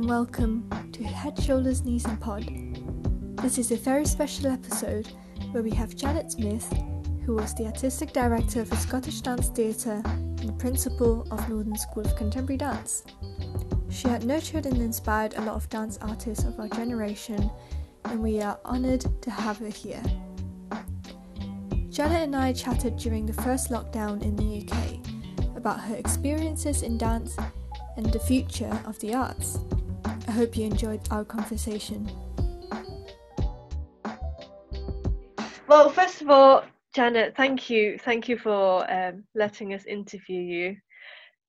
and welcome to Head, Shoulders, Knees and Pod. This is a very special episode where we have Janet Smith, who was the Artistic Director for Scottish Dance Theatre and Principal of Northern School of Contemporary Dance. She had nurtured and inspired a lot of dance artists of our generation, and we are honoured to have her here. Janet and I chatted during the first lockdown in the UK about her experiences in dance and the future of the arts. I hope you enjoyed our conversation. Well, first of all, Janet, thank you. Thank you for um, letting us interview you.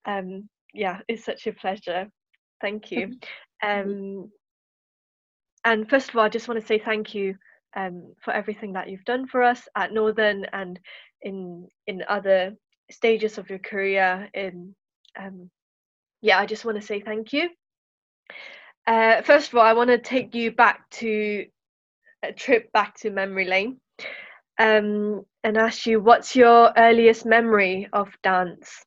Um, yeah, it's such a pleasure. Thank you. Um, and first of all, I just want to say thank you um, for everything that you've done for us at Northern and in in other stages of your career. In um, yeah, I just want to say thank you. Uh, first of all, I want to take you back to a trip back to memory lane um, and ask you what's your earliest memory of dance?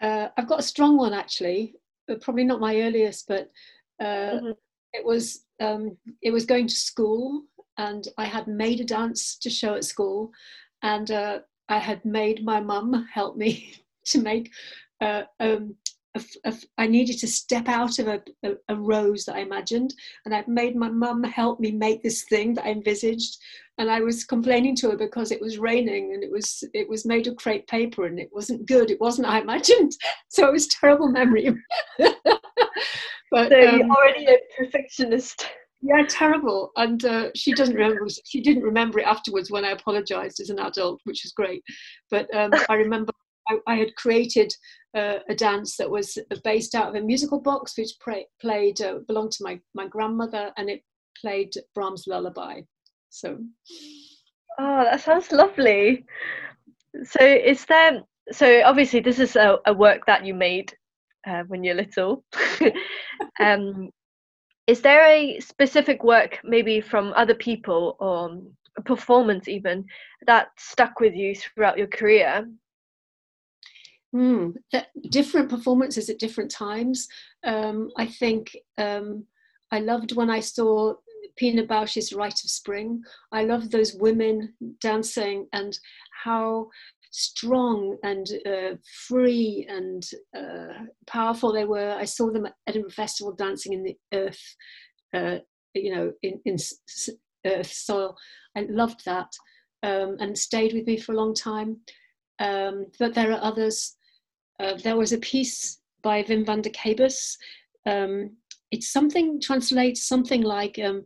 Uh, I've got a strong one actually, but probably not my earliest, but uh, mm-hmm. it was um, it was going to school, and I had made a dance to show at school, and uh, I had made my mum help me to make I needed to step out of a, a, a, rose that I imagined, and I've made my mum help me make this thing that I envisaged. And I was complaining to her because it was raining and it was it was made of crepe paper and it wasn't good. It wasn't I imagined, so it was terrible memory. but so you're um, already a perfectionist. Yeah, terrible. And uh, she doesn't remember. She didn't remember it afterwards when I apologised as an adult, which was great. But um, I remember I, I had created uh, a dance that was based out of a musical box which played uh, belonged to my my grandmother and it played Brahms' Lullaby. So, oh, that sounds lovely. So, is there? So, obviously, this is a, a work that you made uh, when you're little. um, is there a specific work, maybe from other people or a performance even, that stuck with you throughout your career Mm, different performances at different times. Um, I think um, I loved when I saw Pina Bausch's Rite of Spring. I loved those women dancing and how strong and uh, free and uh, powerful they were. I saw them at Edinburgh Festival dancing in the earth, uh, you know, in, in earth soil. I loved that um, and stayed with me for a long time. Um, but there are others uh, there was a piece by Wim Vandekeybus. Um, it's something translates something like um,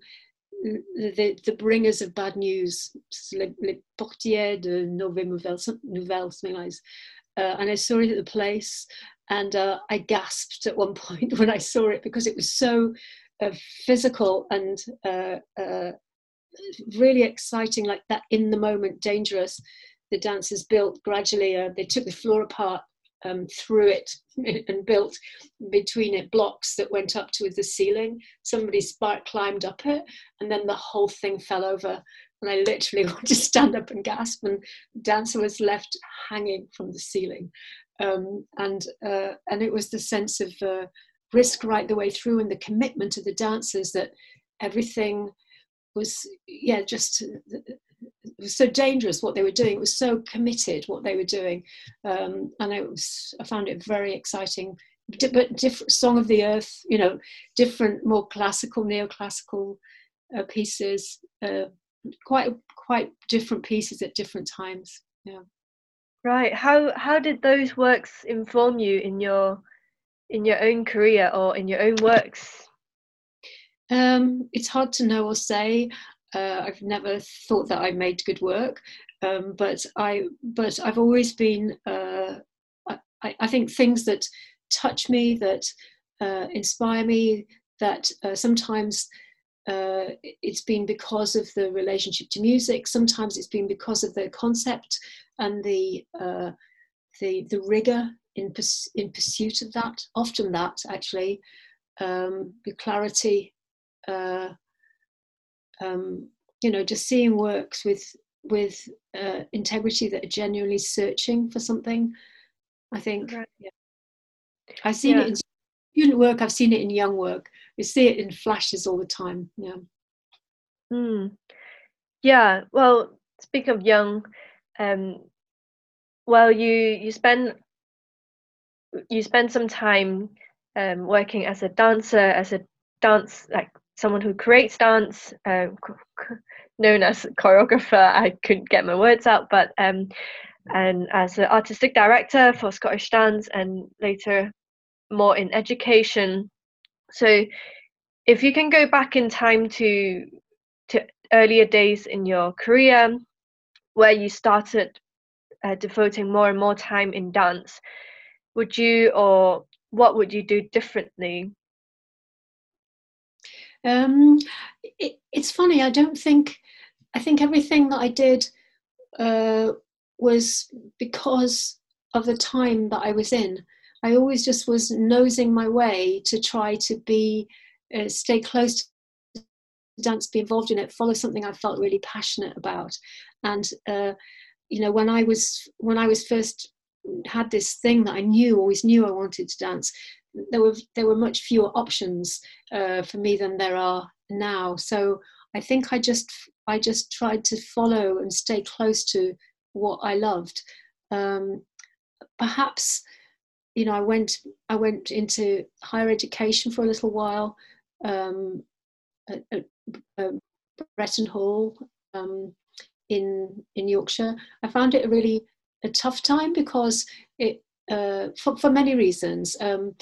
the, the bringers of bad news, les, portières de mauvaises nouvelles, something like. Uh, and I saw it at the place, and uh, I gasped at one point when I saw it because it was so uh, physical and uh, uh, really exciting, like that in the moment, dangerous. The dancers built gradually. They took the floor apart um, through it and built between it blocks that went up to the ceiling. Somebody spark climbed up it, and then the whole thing fell over. And I literally wanted to stand up and gasp, and dancer was left hanging from the ceiling. Um, and uh, and it was the sense of uh, risk right the way through, and the commitment of the dancers that everything was yeah just it was so dangerous what they were doing. It was so committed what they were doing, um, and it was. I found it very exciting. But different song of the earth, you know, different, more classical, neoclassical uh, pieces. Uh, quite quite different pieces at different times. Yeah. Right. How how did those works inform you in your in your own career or in your own works? Um, it's hard to know or say. Uh, I've never thought that I made good work, um, but I but I've always been. Uh, I, I, think things that touch me, that uh, inspire me, that uh, sometimes uh, it's been because of the relationship to music. Sometimes it's been because of the concept and the uh, the the rigor in pers- in pursuit of that. Often that actually, um, the clarity. Uh, um, you know, just seeing works with with uh, integrity that are genuinely searching for something. I think right. yeah. I see yeah. it in student work, I've seen it in young work. You see it in flashes all the time. Yeah. Mm. Yeah. Well, speak of young, um, well, you you spend you spend some time um, working as a dancer, as a dance like someone who creates dance, um, known as choreographer. I couldn't get my words out, but um, and as an artistic director for Scottish Dance, and later more in education. So, if you can go back in time to to earlier days in your career, where you started uh, devoting more and more time in dance, would you or what would you do differently? Um, it, it's funny. I don't think. I think everything that I did uh, was because of the time that I was in. I always just was nosing my way to try to be, uh, stay close to dance, be involved in it, follow something I felt really passionate about. And uh, you know, when I was when I was first had this thing that I knew, always knew I wanted to dance, there were there were much fewer options uh, for me than there are now. So I think I just I just tried to follow and stay close to what I loved. Um, perhaps you know I went I went into higher education for a little while um, at, at, at Bretton Hall um, in in Yorkshire. I found it a really a tough time because it uh, for, for many reasons. Um,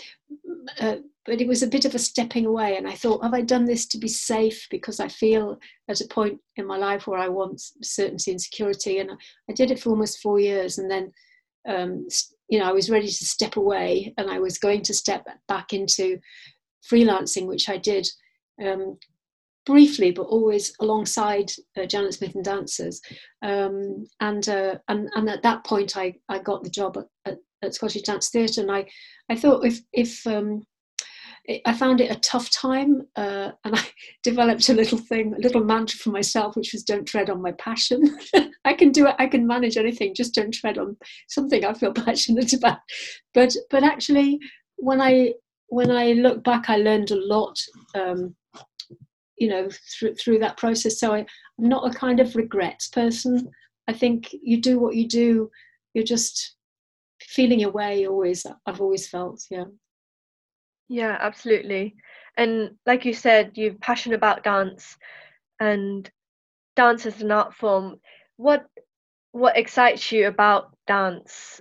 uh, but it was a bit of a stepping away, and I thought, have I done this to be safe? Because I feel at a point in my life where I want certainty and security, and I did it for almost four years, and then, um, you know, I was ready to step away, and I was going to step back into freelancing, which I did um, briefly, but always alongside uh, Janet Smith and dancers. Um, and, uh, and and at that point, I, I got the job at, at, at Scottish Dance Theatre, and I I thought if if um, I found it a tough time, uh, and I developed a little thing, a little mantra for myself, which was "Don't tread on my passion." I can do it. I can manage anything. Just don't tread on something I feel passionate about. But but actually, when I when I look back, I learned a lot. Um, you know through through that process. So I, i'm not a kind of regrets person. I think you do what you do you're just feeling your way always i've always felt yeah. Yeah absolutely. And like you said you're passionate about dance and dance is an art form. What what excites you about dance?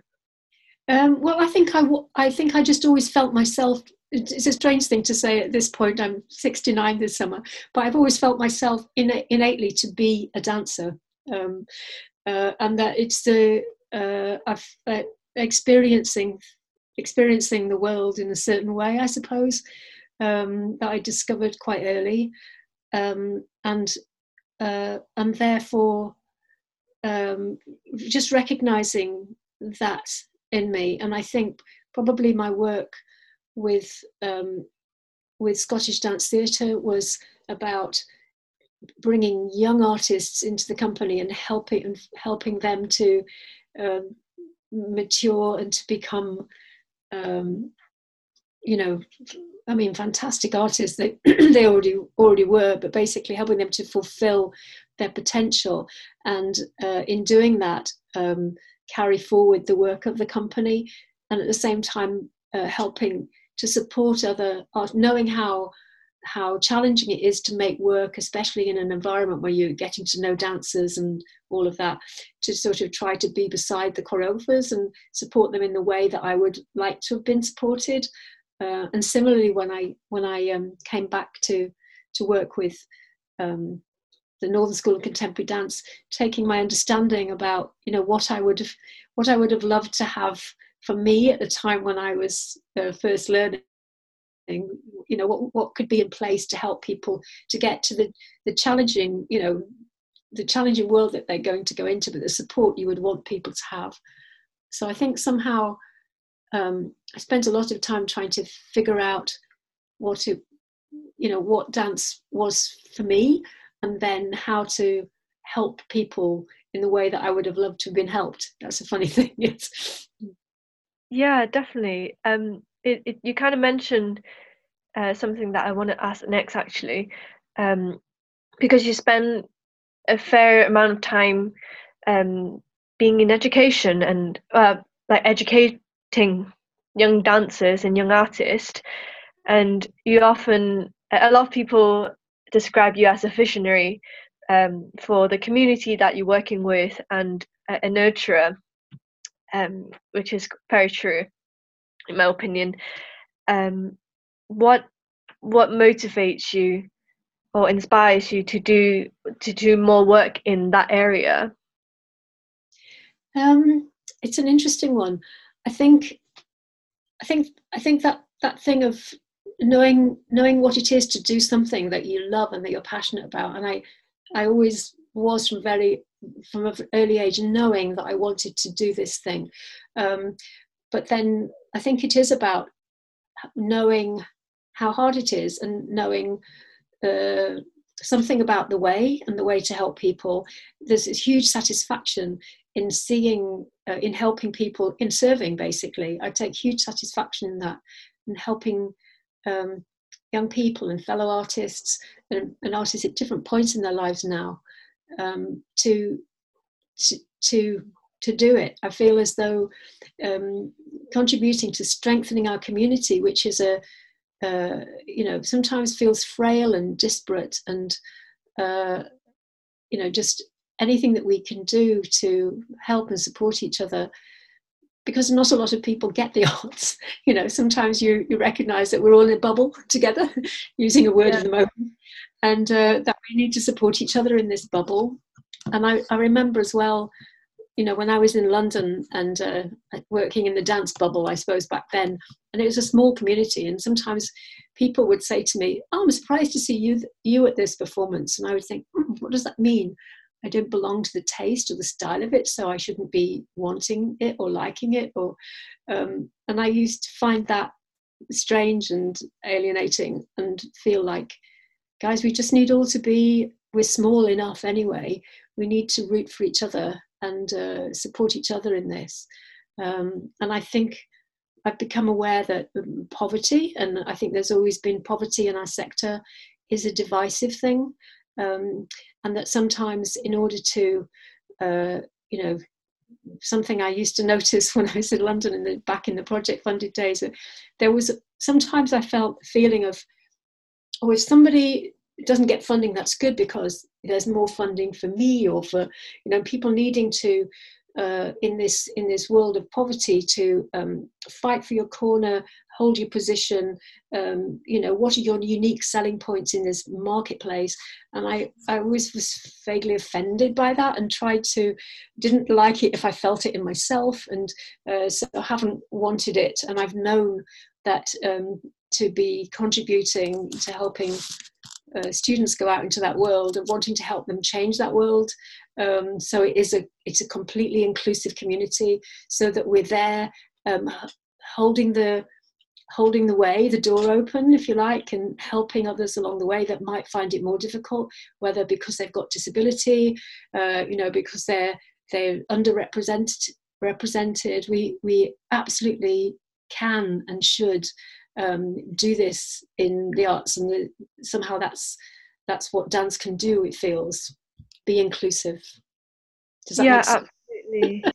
Um, well i think I, I think i just always felt myself it's a strange thing to say at this point. I'm 69 this summer, but I've always felt myself innately to be a dancer, um, uh, and that it's the uh, uh, experiencing experiencing the world in a certain way, I suppose, um, that I discovered quite early, um, and uh, and therefore um, just recognizing that in me, and I think probably my work with um, with Scottish Dance Theatre was about bringing young artists into the company and helping and helping them to um, mature and to become um, you know I mean fantastic artists they they already already were but basically helping them to fulfill their potential. And uh, in doing that um, carry forward the work of the company and at the same time uh, helping to support other art, knowing how how challenging it is to make work, especially in an environment where you're getting to know dancers and all of that, to sort of try to be beside the choreographers and support them in the way that I would like to have been supported. Uh, and similarly, when I when I um, came back to to work with um, the Northern School of Contemporary Dance, taking my understanding about you know what I would have what I would have loved to have for me at the time when I was uh, first learning, you know, what, what could be in place to help people to get to the, the challenging, you know, the challenging world that they're going to go into, but the support you would want people to have. So I think somehow um, I spent a lot of time trying to figure out what it, you know, what dance was for me, and then how to help people in the way that I would have loved to have been helped. That's a funny thing. Yeah, definitely. Um, it, it, you kind of mentioned uh, something that I want to ask next, actually, um, because you spend a fair amount of time um, being in education and uh, like educating young dancers and young artists, and you often a lot of people describe you as a visionary um, for the community that you're working with and a, a nurturer, um, which is very true, in my opinion. Um, what what motivates you or inspires you to do to do more work in that area? Um, it's an interesting one. I think, I think, I think that that thing of knowing knowing what it is to do something that you love and that you're passionate about, and I, I always was from very from an early age knowing that I wanted to do this thing. Um, but then I think it is about knowing how hard it is and knowing uh, something about the way and the way to help people. There's a huge satisfaction in seeing, uh, in helping people, in serving basically. I take huge satisfaction in that, in helping um, young people and fellow artists and, and, artists at different points in their lives now um, to, to, to to do it. I feel as though um, contributing to strengthening our community, which is a uh, you know sometimes feels frail and disparate and uh, you know just anything that we can do to help and support each other because not a lot of people get the arts you know sometimes you you recognize that we're all in a bubble together using a word yeah. at the moment and uh, that we need to support each other in this bubble and I, I remember as well you know, when I was in London and uh, working in the dance bubble, I suppose back then, and it was a small community, and sometimes people would say to me, "Oh, I'm surprised to see you you at this performance," and I would think, mm, "What does that mean? I don't belong to the taste or the style of it, so I shouldn't be wanting it or liking it." Or, um, and I used to find that strange and alienating, and feel like, guys, we just need all to be. We're small enough anyway. We need to root for each other and uh, support each other in this. Um, and I think I've become aware that um, poverty, and I think there's always been poverty in our sector, is a divisive thing. Um, and that sometimes, in order to, uh, you know, something I used to notice when I was in London in the, back in the project funded days, that there was sometimes I felt a feeling of, oh, if somebody doesn't get funding, that's good because there's more funding for me or for you know people needing to uh, in this in this world of poverty to um, fight for your corner, hold your position. Um, you know what are your unique selling points in this marketplace? And I I always was vaguely offended by that and tried to didn't like it if I felt it in myself, and uh, so I haven't wanted it. And I've known that um, to be contributing to helping uh, students go out into that world and wanting to help them change that world. Um, so it is a it's a completely inclusive community, so that we're there um, holding the holding the way, the door open, if you like, and helping others along the way that might find it more difficult, whether because they've got disability, uh, you know, because they're they're underrepresented. Represented, we we absolutely can and should um, do this in the arts, and the, somehow that's that's what dance can do. It feels be inclusive. Does that yeah, absolutely. yeah.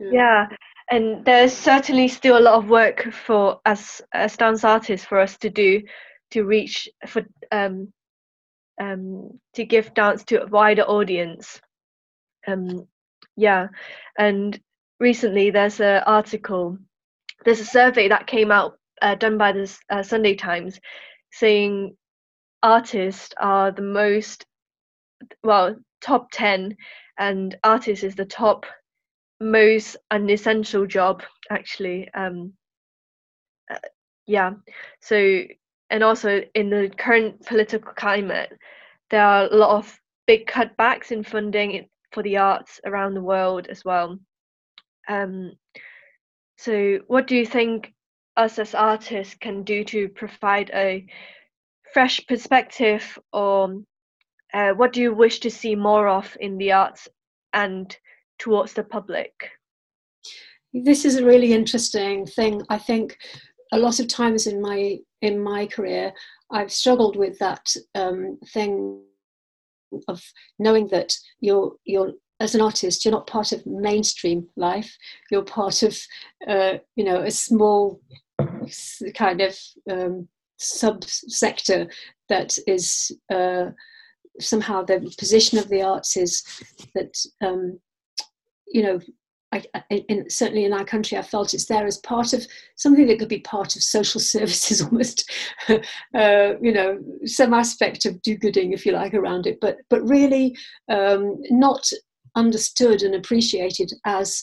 yeah, and there's certainly still a lot of work for us as dance artists for us to do to reach for um, um, to give dance to a wider audience. Um, yeah, and recently there's an article, there's a survey that came out uh, done by the uh, Sunday Times, saying artists are the most well top 10 and artist is the top most unessential job actually um uh, yeah. So and also in the current political climate there are a lot of big cutbacks in funding for the arts around the world as well. Um so what do you think us as artists can do to provide a fresh perspective or uh, what do you wish to see more of in the arts and towards the public this is a really interesting thing i think a lot of times in my in my career, I've struggled with that um, thing of knowing that you're you're as an artist, you're not part of mainstream life. You're part of, uh, you know, a small kind of um, subsector that is uh, somehow the position of the arts is that, um, you know, I, in, certainly in our country, I felt it's there as part of something that could be part of social services, almost, uh, you know, some aspect of do-gooding, if you like, around it, but but really um, not understood and appreciated as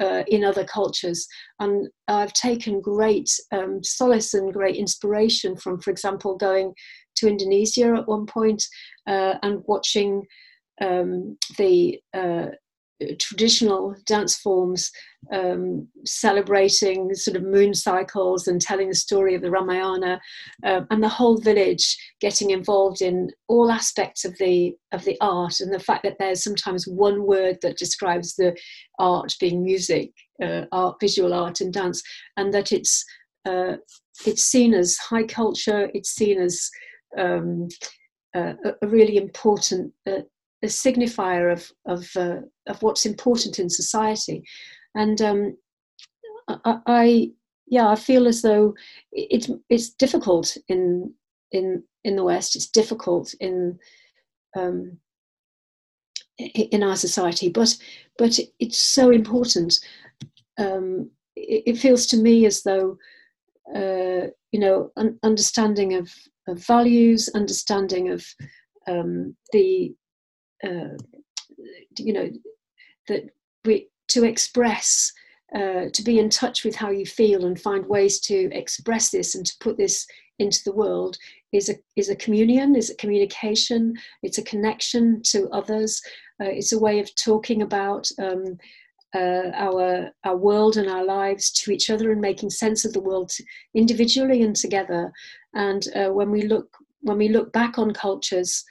uh, in other cultures. And I've taken great um, solace and great inspiration from, for example, going to Indonesia at one point, uh, and watching um, the uh, traditional dance forms um, celebrating sort of moon cycles and telling the story of the Ramayana, uh, and the whole village getting involved in all aspects of the of the art, and the fact that there's sometimes one word that describes the art being music, uh, art, visual art, and dance, and that it's uh, it's seen as high culture. It's seen as um, a, a really important uh, a signifier of of uh, of what's important in society, and um, I, I, yeah I feel as though it's it's difficult in in in the West. It's difficult in um, in our society, but but it's so important. Um, it, it, feels to me as though uh, you know un- understanding of, of values, understanding of um, the uh, you know that we to express uh, to be in touch with how you feel and find ways to express this and to put this into the world is a is a communion is a communication it's a connection to others. Uh, it's a way of talking about um, uh, our our world and our lives to each other and making sense of the world individually and together and uh, when we look when we look back on cultures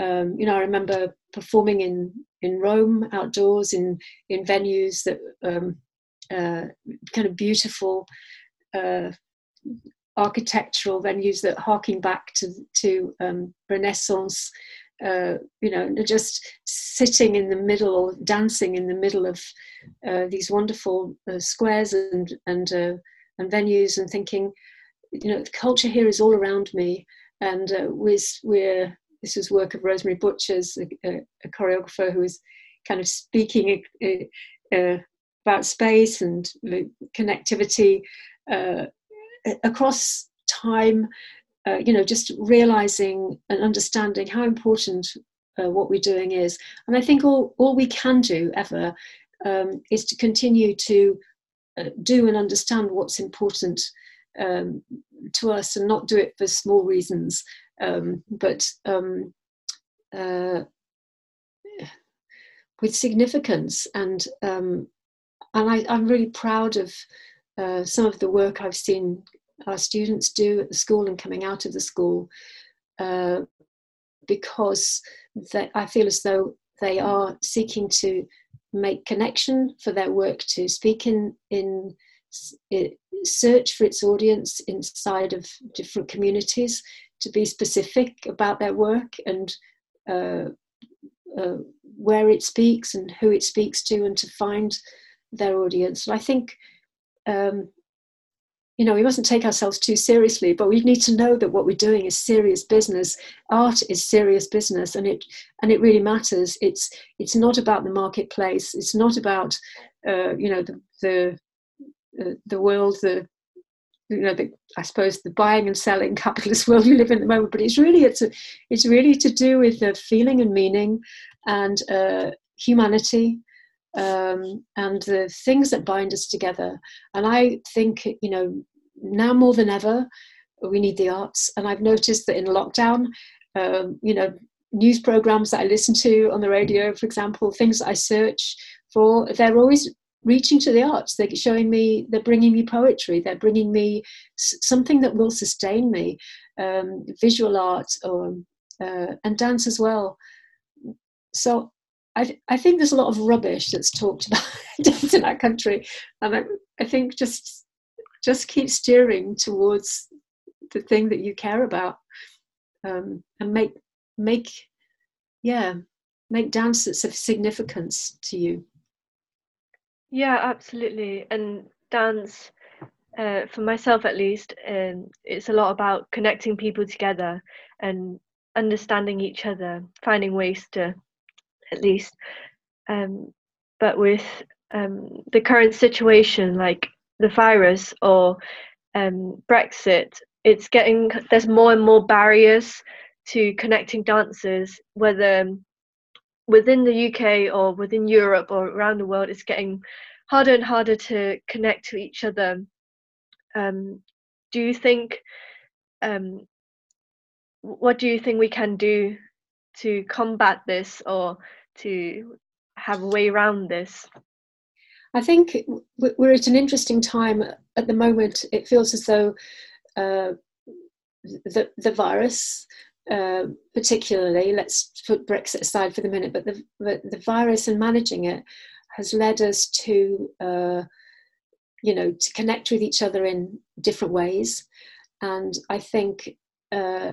um, you know, I remember performing in in Rome outdoors in in venues that um, uh, kind of beautiful uh, architectural venues that harking back to to um, Renaissance. Uh, you know, just sitting in the middle dancing in the middle of uh, these wonderful uh, squares and and uh, and venues, and thinking, you know, the culture here is all around me, and we're, we're this was work of Rosemary Butcher's, a, a choreographer who was kind of speaking uh, uh, about space and connectivity uh, across time. Uh, you know, just realizing and understanding how important uh, what we're doing is, and I think all all we can do ever um, is to continue to uh, do and understand what's important um, to us, and not do it for small reasons um, but um, uh, with significance. And um, and I, am really proud of uh, some of the work I've seen our students do at the school and coming out of the school, uh, because they, I feel as though they are seeking to make connection for their work to speak in in search for its audience inside of different communities to be specific about their work and uh, uh, where it speaks and who it speaks to and to find their audience. And I think, um, you know, we mustn't take ourselves too seriously, but we need to know that what we're doing is serious business. Art is serious business, and it and it really matters. It's it's not about the marketplace. It's not about uh, you know the the uh, the world, the you know, the, I suppose the buying and selling capitalist world we live in at the moment. But it's really it's a, it's really to do with the feeling and meaning and uh, humanity um, and the things that bind us together. And I think you know now more than ever we need the arts. And I've noticed that in lockdown, um, you know, news programs that I listen to on the radio, for example, things that I search for, they're always reaching to the arts they're showing me they're bringing me poetry they're bringing me something that will sustain me um, visual art or uh, and dance as well so I, I think there's a lot of rubbish that's talked about in our country. And I, I think just just keep steering towards the thing that you care about um, and make make yeah make dance of significance to you. Yeah absolutely. And dance uh, for myself at least um, it's a lot about connecting people together and understanding each other finding ways to at least. Um, but with um, the current situation like the virus or um, brexit it's getting there's more and more barriers to connecting dancers whether within the uk or within europe or around the world it's getting harder and harder to connect to each other. Um, do you think um, what do you think we can do to combat this or to have a way around this? I think we're at an interesting time. At the moment it feels as though uh, the, the virus uh, particularly let's put brexit aside for the minute but the, the, virus and managing it has led us to uh, you know to connect with each other in different ways. And i think uh,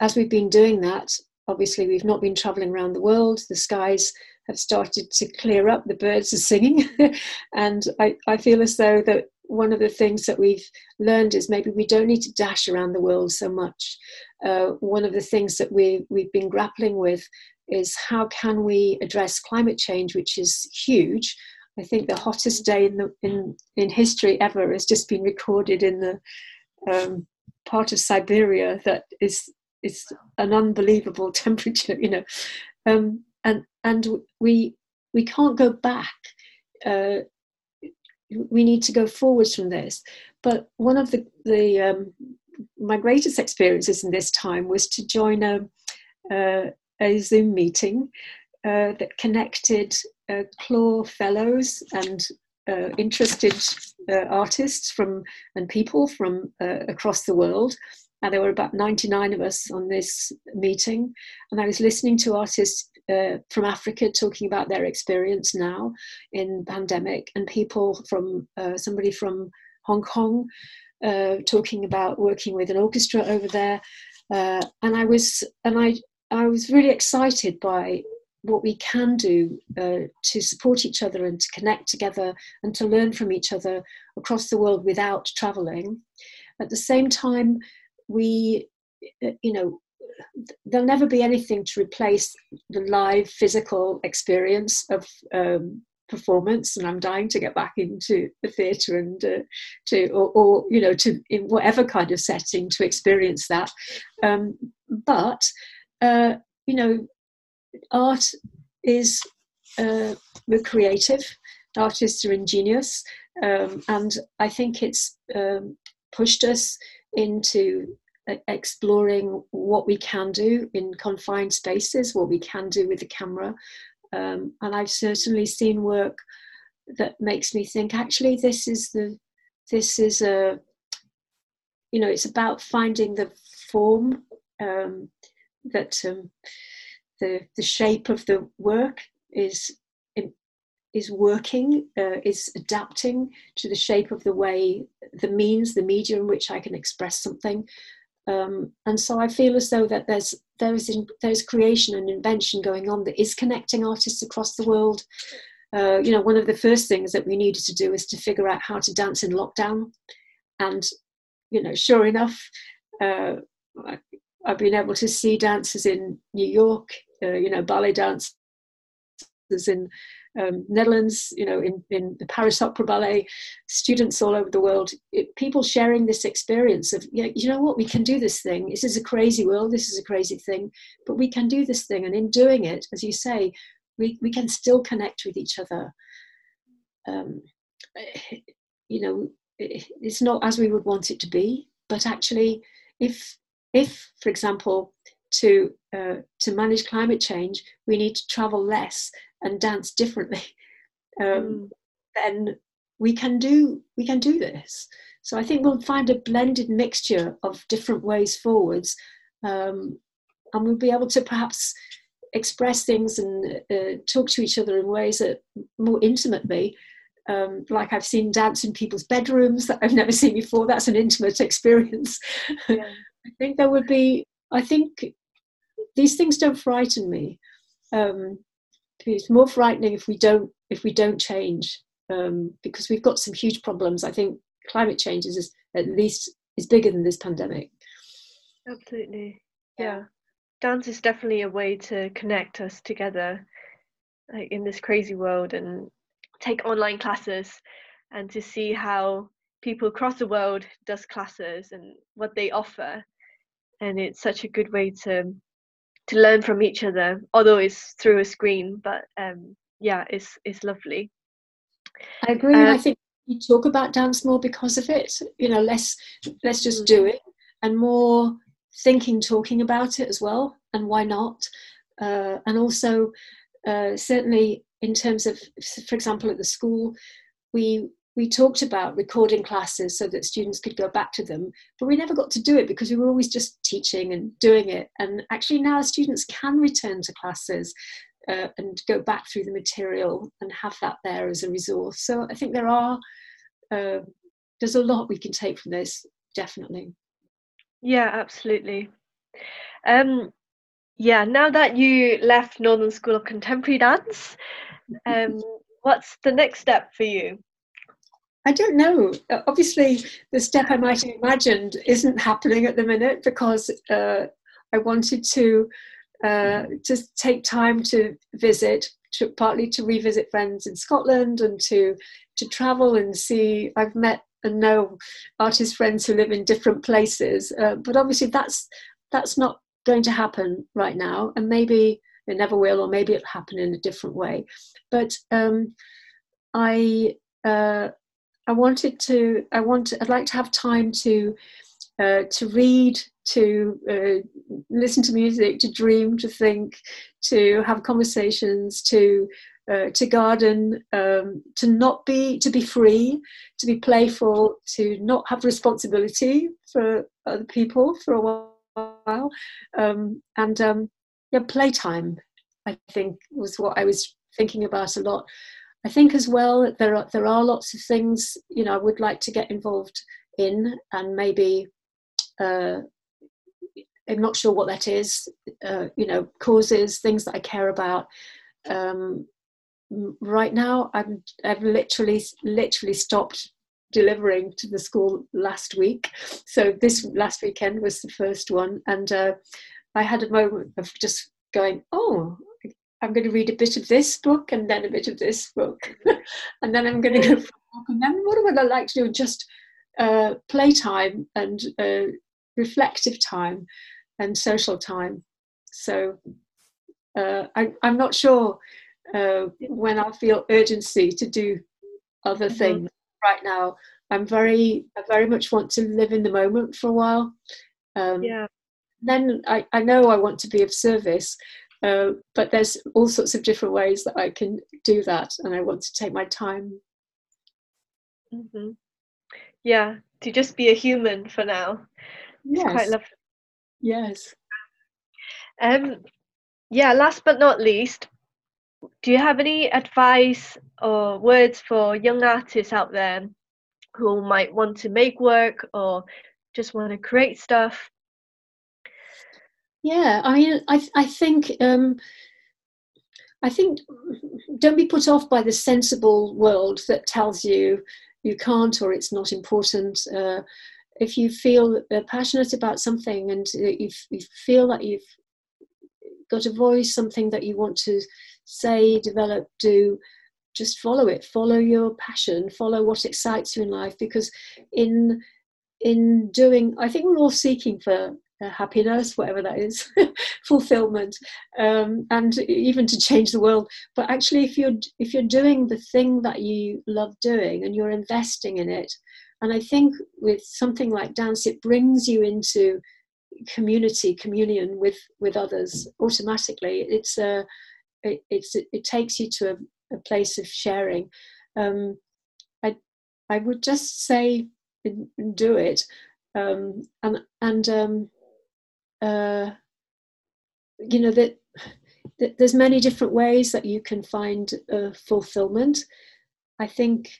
as we've been doing that obviously we've not been traveling around the world. The skies have started to clear up the birds are singing. And I, I feel as though that one of the things that we've learned is maybe we don't need to dash around the world so much. Uh, one of the things that we, we've been grappling with is how can we address climate change which is huge. I think the hottest day in the in in history ever has just been recorded in the um, part of Siberia that is is an unbelievable temperature, you know, um, and and we we can't go back. Uh, we need to go forwards from this. But one of the the um, my greatest experiences in this time was to join a uh, a Zoom meeting uh, that connected uh, Clore fellows and uh, interested uh, artists from and people from uh, across the world. And there were about 99 of us on this meeting, and I was listening to artists uh, from Africa talking about their experience now in pandemic, and people from somebody from Hong Kong talking about working with an orchestra over there. and I was and I I was really excited by what we can do uh, to support each other and to connect together and to learn from each other across the world without traveling. At the same time, we, uh, you know, there'll never be anything to replace the live physical experience of um, performance and i'm dying to get back into the theatre and uh, to or, or, you know to in whatever kind of setting to experience that. Um, but uh, you know art is uh, we're creative artists are ingenious um, and i think it's um, pushed us into exploring what we can do in confined spaces what we can do with the camera um, and i've certainly seen work that makes me think actually this is the this is a you know it's about finding the form um, that um, the, the shape of the work is is working, uh, is adapting to the shape of the way, the means, the medium in which I can express something. Um, and so I feel as though that there's there's in, there's creation and invention going on that is connecting artists across the world. Uh, you know, one of the first things that we needed to do is to figure out how to dance in lockdown, and you know, sure enough, uh, I've been able to see dancers in New York, uh, you know, ballet dancers in um, Netherlands, you know, in, in the Paris Opera Ballet, students all over the world, it, people sharing this experience of, you know, you know what, we can do this thing. This is a crazy world, this is a crazy thing, but we can do this thing. And in doing it, as you say, we, we can still connect with each other. Um, you know, it's not as we would want it to be, but actually, if, if for example, to uh, to manage climate change, we need to travel less and dance differently. Um, mm. Then we can do we can do this. So I think we'll find a blended mixture of different ways forwards, um, and we'll be able to perhaps express things and uh, talk to each other in ways that more intimately Um, like I've seen dance in people's bedrooms that I've never seen before. That's an intimate experience. Yeah. I think there would be. I think these things don't frighten me. Um, it's more frightening if we don't if we don't change um, because we've got some huge problems. I think climate change is is at least is bigger than this pandemic. Absolutely, yeah. Dance is definitely a way to connect us together, like in this crazy world, and take online classes, and to see how people across the world does classes and what they offer, and it's such a good way to to learn from each other, although it's through a screen. But um, yeah, it's it's lovely. I agree. Uh, I think you talk about dance more because of it. You know, less let's just do it, and more thinking, talking about it as well, and why not? Uh, and also, uh, certainly in terms of, for example, at the school, we we talked about recording classes so that students could go back to them, but we never got to do it because we were always just teaching and doing it. And actually, now students can return to classes uh, and go back through the material and have that there as a resource. So I think there are uh, there's a lot we can take from this, definitely. Yeah, absolutely. Um, yeah, now that you left Northern School of Contemporary Dance, um, what's the next step for you? I don't know. Obviously, the step I might have imagined isn't happening at the minute because uh, I wanted to uh, to take time to visit, to, partly to revisit friends in Scotland and to to travel and see. I've met and know artist friends who live in different places, uh, but obviously that's that's not going to happen right now, and maybe it never will, or maybe it'll happen in a different way. But um, I uh, I wanted to I want I'd like to have time to uh, to read to uh, listen to music, to dream, to think, to have conversations, to uh, to garden, um, to not be to be free, to be playful, to not have responsibility for other people for a while, um, and um, yeah, playtime. I think was what I was thinking about a lot. I think as well there are there are lots of things you know I would like to get involved in, and maybe uh, I'm not sure what that is, uh, you know, causes, things that I care about. Um, right now, I'm, I've literally, literally stopped delivering to the school last week. So this last weekend was the first one. And uh, I had a moment of just going, oh, I'm going to read a bit of this book and then a bit of this book. and then I'm going to go for a walk. And then what would I like to do? Just uh, playtime and uh, reflective time and social time. So uh, I, am not sure uh, when I'll feel urgency to do other mm-hmm. things. Right now, I'm very, I very much want to live in the moment for a while. Um, yeah. Then I, I know I want to be of service, uh, but there's all sorts of different ways that I can do that, and I want to take my time. Mm-hmm. Yeah, to just be a human for now. Yes. It's quite lovely. Yes. Um, yeah, last but not least, do you have any advice or words for young artists out there who might want to make work or just want to create stuff? Yeah, I mean, I I think um, I think don't be put off by the sensible world that tells you you can't or it's not important. Uh, if you feel uh, passionate about something and you, you feel that you've got a voice, something that you want to say, develop, do, just follow it. Follow your passion. Follow what excites you in life. Because in in doing, I think we're all seeking for happiness, whatever that is, fulfillment, um, and even to change the world. But actually, if you're if you're doing the thing that you love doing and you're investing in it, and I think with something like dance, it brings you into community, communion with with others automatically. It's a it, it's it takes you to a, a place of sharing. Um, I I would just say do it, um, and and um, uh, you know that, that, there's many different ways that you can find uh, fulfillment. I think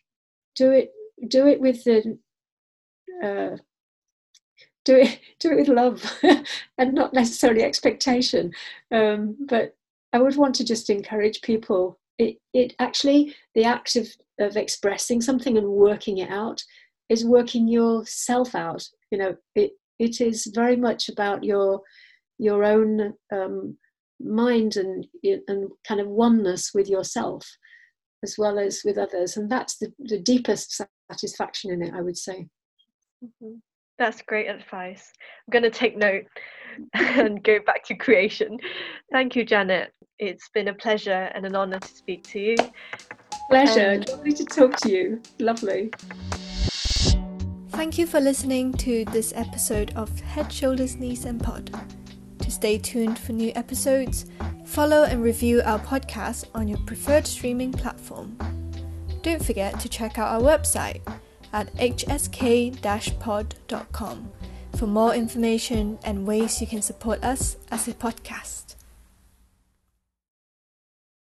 do it do it with the uh, do it do it with love and not necessarily expectation. Um, but I would want to just encourage people. It it actually the act of of expressing something and working it out is working yourself out. You know, it it is very much about your your own um, mind and and kind of oneness with yourself as well as with others. And that's the, the deepest satisfaction in it i would say. Mm-hmm. that's great advice. I'm going to take note and go back to creation. Thank you janet. It's been a pleasure and an honor to speak to you. Pleasure. Um, lovely to talk to you. Lovely Thank you for listening to this episode of Head, Shoulders, Knees, and Pod. To stay tuned for new episodes, follow and review our podcast on your preferred streaming platform. Don't forget to check out our website at hsk pod.com for more information and ways you can support us as a podcast.